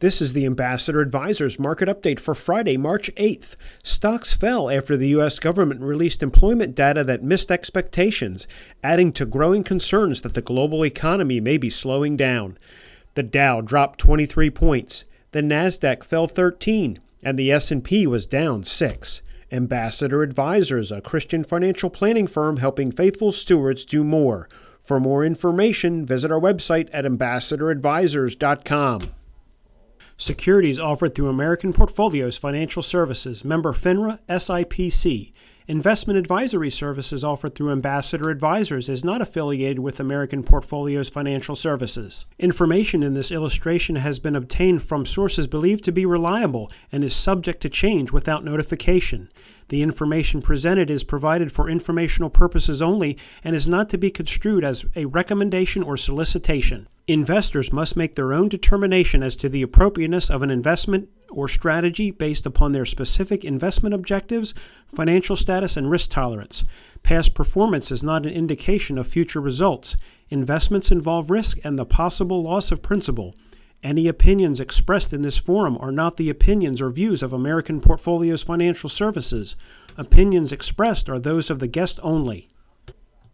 This is the Ambassador Advisors market update for Friday, March 8th. Stocks fell after the U.S. government released employment data that missed expectations, adding to growing concerns that the global economy may be slowing down. The Dow dropped 23 points, the Nasdaq fell 13, and the S&P was down 6. Ambassador Advisors, a Christian financial planning firm helping faithful stewards do more. For more information, visit our website at ambassadoradvisors.com. Securities offered through American Portfolios Financial Services, member FINRA SIPC. Investment advisory services offered through Ambassador Advisors is not affiliated with American Portfolios Financial Services. Information in this illustration has been obtained from sources believed to be reliable and is subject to change without notification. The information presented is provided for informational purposes only and is not to be construed as a recommendation or solicitation. Investors must make their own determination as to the appropriateness of an investment or strategy based upon their specific investment objectives, financial status, and risk tolerance. Past performance is not an indication of future results. Investments involve risk and the possible loss of principal. Any opinions expressed in this forum are not the opinions or views of American Portfolios Financial Services. Opinions expressed are those of the guest only.